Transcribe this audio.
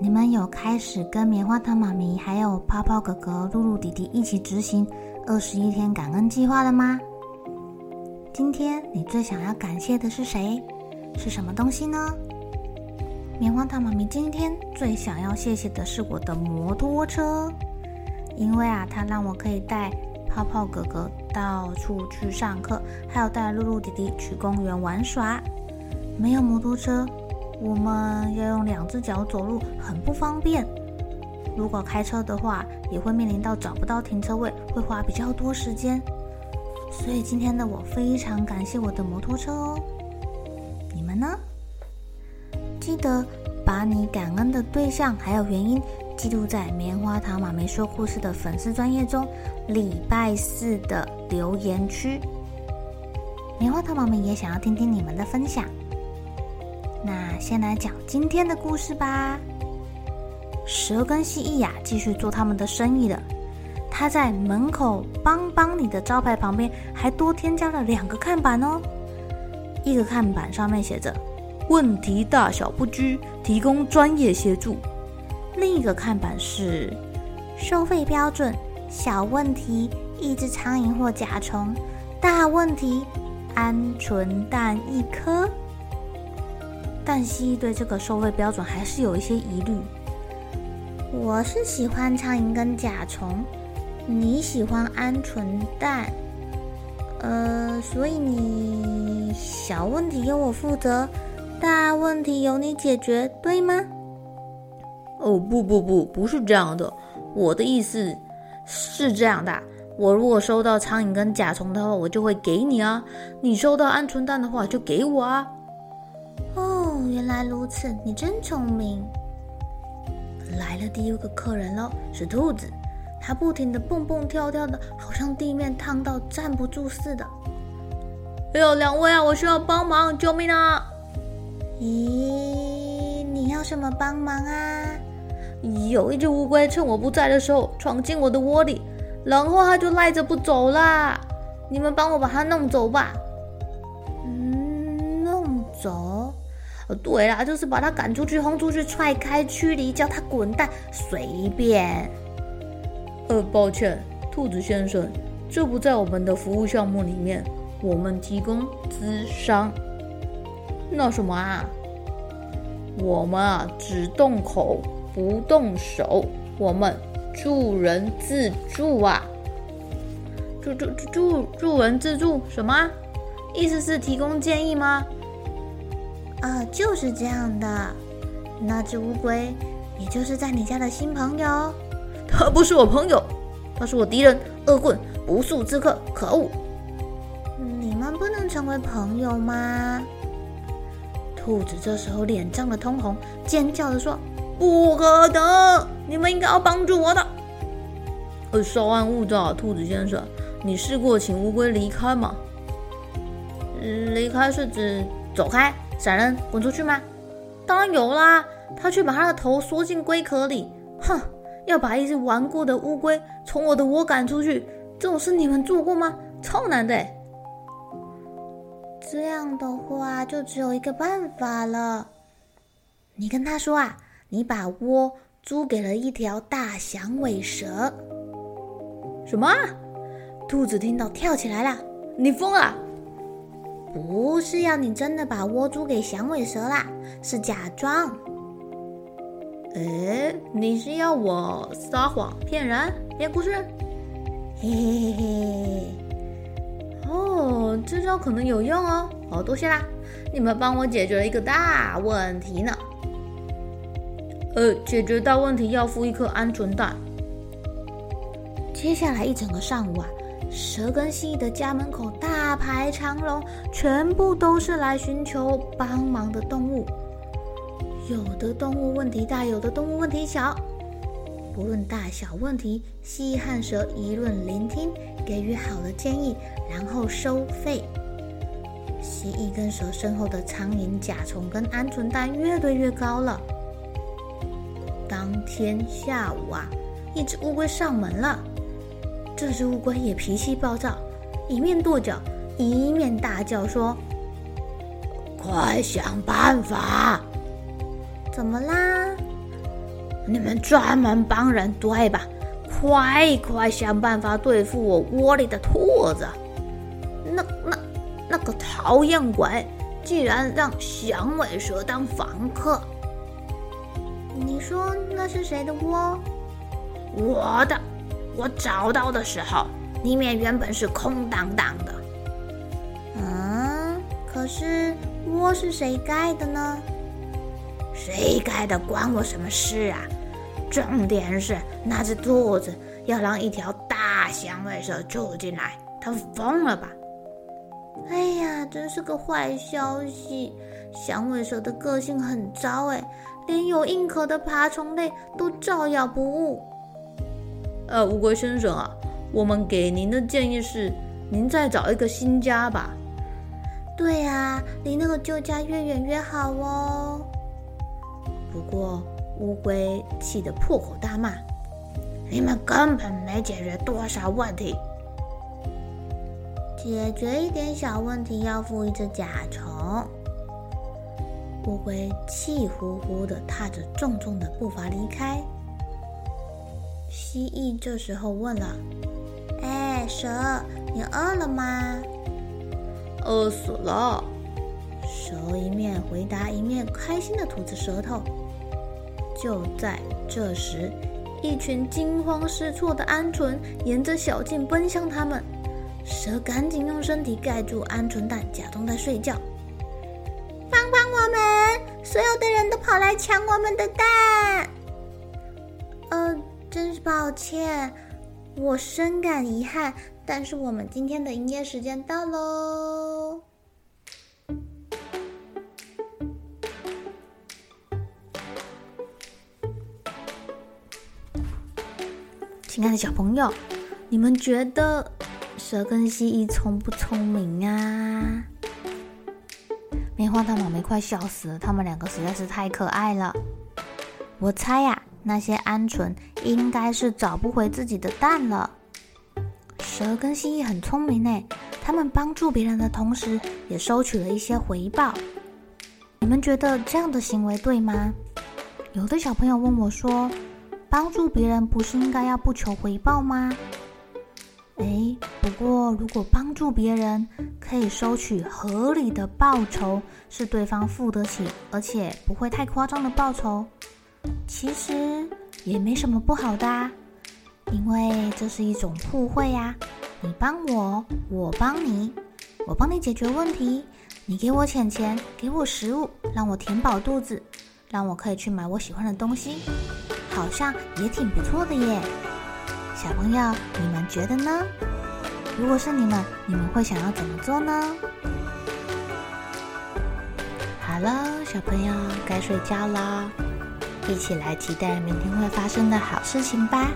你们有开始跟棉花糖妈咪还有泡泡哥哥、露露弟弟一起执行二十一天感恩计划了吗？今天你最想要感谢的是谁？是什么东西呢？棉花糖妈咪今天最想要谢谢的是我的摩托车，因为啊，它让我可以带泡泡哥哥到处去上课，还有带露露弟弟去公园玩耍。没有摩托车，我们要用两只脚走路，很不方便。如果开车的话，也会面临到找不到停车位，会花比较多时间。所以今天的我非常感谢我的摩托车哦。你们呢？记得把你感恩的对象还有原因记录在棉花糖妈咪说故事的粉丝专页中，礼拜四的留言区。棉花糖妈咪也想要听听你们的分享。那先来讲今天的故事吧。蛇跟蜥蜴呀，继续做他们的生意了。他在门口帮帮你的招牌旁边，还多添加了两个看板哦。一个看板上面写着“问题大小不拘，提供专业协助”，另一个看板是“收费标准：小问题一只苍蝇或甲虫，大问题鹌鹑蛋一颗”。但蜥蜴对这个收费标准还是有一些疑虑。我是喜欢苍蝇跟甲虫，你喜欢鹌鹑蛋，呃，所以你小问题由我负责，大问题由你解决，对吗？哦，不不不，不是这样的。我的意思是这样的，我如果收到苍蝇跟甲虫的话，我就会给你啊；你收到鹌鹑蛋的话，就给我啊。原来如此，你真聪明。来了第一个客人喽，是兔子，它不停的蹦蹦跳跳的，好像地面烫到站不住似的。哎呦，两位啊，我需要帮忙，救命啊！咦，你要什么帮忙啊？有一只乌龟趁我不在的时候闯进我的窝里，然后它就赖着不走啦。你们帮我把它弄走吧。对啦，就是把他赶出去、轰出去、踹开、驱离，叫他滚蛋，随便。呃，抱歉，兔子先生，这不在我们的服务项目里面。我们提供咨商。那什么啊？我们啊，只动口不动手，我们助人自助啊。助助助助助人自助什么？意思是提供建议吗？啊、呃，就是这样的。那只乌龟，也就是在你家的新朋友。他不是我朋友，他是我敌人，恶棍，不速之客，可恶！你们不能成为朋友吗？兔子这时候脸涨得通红，尖叫着说：“不可能！你们应该要帮助我的。”呃，稍安勿躁，兔子先生，你试过请乌龟离开吗？离开是指走开？闪人，滚出去吗？当然有啦！他却把他的头缩进龟壳里。哼，要把一只顽固的乌龟从我的窝赶出去，这种事你们做过吗？超难的。这样的话，就只有一个办法了。你跟他说啊，你把窝租给了一条大响尾蛇。什么？兔子听到跳起来了！你疯了！不是要你真的把窝租给响尾蛇啦，是假装。诶，你是要我撒谎骗人编故事？嘿嘿嘿嘿。哦，这招可能有用哦。好，多谢啦，你们帮我解决了一个大问题呢。呃，解决大问题要付一颗鹌鹑蛋。接下来一整个上午啊，蛇跟蜥蜴的家门口大排长龙，全部都是来寻求帮忙的动物。有的动物问题大，有的动物问题小。不论大小问题，蜥蜴和蛇一论聆听，给予好的建议，然后收费。蜥蜴跟蛇身后的苍蝇、甲虫跟鹌鹑蛋越堆越高了。当天下午啊，一只乌龟上门了。这只乌龟也脾气暴躁，一面跺脚，一面大叫说：“快想办法！怎么啦？你们专门帮人对吧？快快想办法对付我窝里的兔子！那那那个讨厌鬼，竟然让响尾蛇当房客！你说那是谁的窝？我的。”我找到的时候，里面原本是空荡荡的。嗯，可是窝是谁盖的呢？谁盖的关我什么事啊？重点是那只兔子要让一条大响尾蛇住进来，它疯了吧？哎呀，真是个坏消息！响尾蛇的个性很糟，哎，连有硬壳的爬虫类都照咬不误。呃，乌龟先生啊，我们给您的建议是，您再找一个新家吧。对啊，离那个旧家越远越好哦。不过乌龟气得破口大骂：“你们根本没解决多少问题。解决一点小问题要付一只甲虫。”乌龟气呼呼的踏着重重的步伐离开。蜥蜴这时候问了：“哎，蛇，你饿了吗？”“饿死了。”蛇一面回答，一面开心地吐着舌头。就在这时，一群惊慌失措的鹌鹑沿着小径奔向他们。蛇赶紧用身体盖住鹌鹑蛋，假装在睡觉。“帮帮我们！所有的人都跑来抢我们的蛋！”真是抱歉，我深感遗憾，但是我们今天的营业时间到喽。亲爱的小朋友，你们觉得蛇跟蜥蜴聪不聪明啊？棉花糖妈咪快笑死了，他们两个实在是太可爱了。我猜呀、那些鹌鹑应该是找不回自己的蛋了。蛇跟蜥蜴很聪明呢，他们帮助别人的同时，也收取了一些回报。你们觉得这样的行为对吗？有的小朋友问我说：“帮助别人不是应该要不求回报吗？”诶，不过如果帮助别人可以收取合理的报酬，是对方付得起，而且不会太夸张的报酬。其实也没什么不好的啊，因为这是一种互惠呀。你帮我，我帮你，我帮你解决问题，你给我钱钱，给我食物，让我填饱肚子，让我可以去买我喜欢的东西，好像也挺不错的耶。小朋友，你们觉得呢？如果是你们，你们会想要怎么做呢？好了，小朋友该睡觉了。一起来期待明天会发生的好事情吧！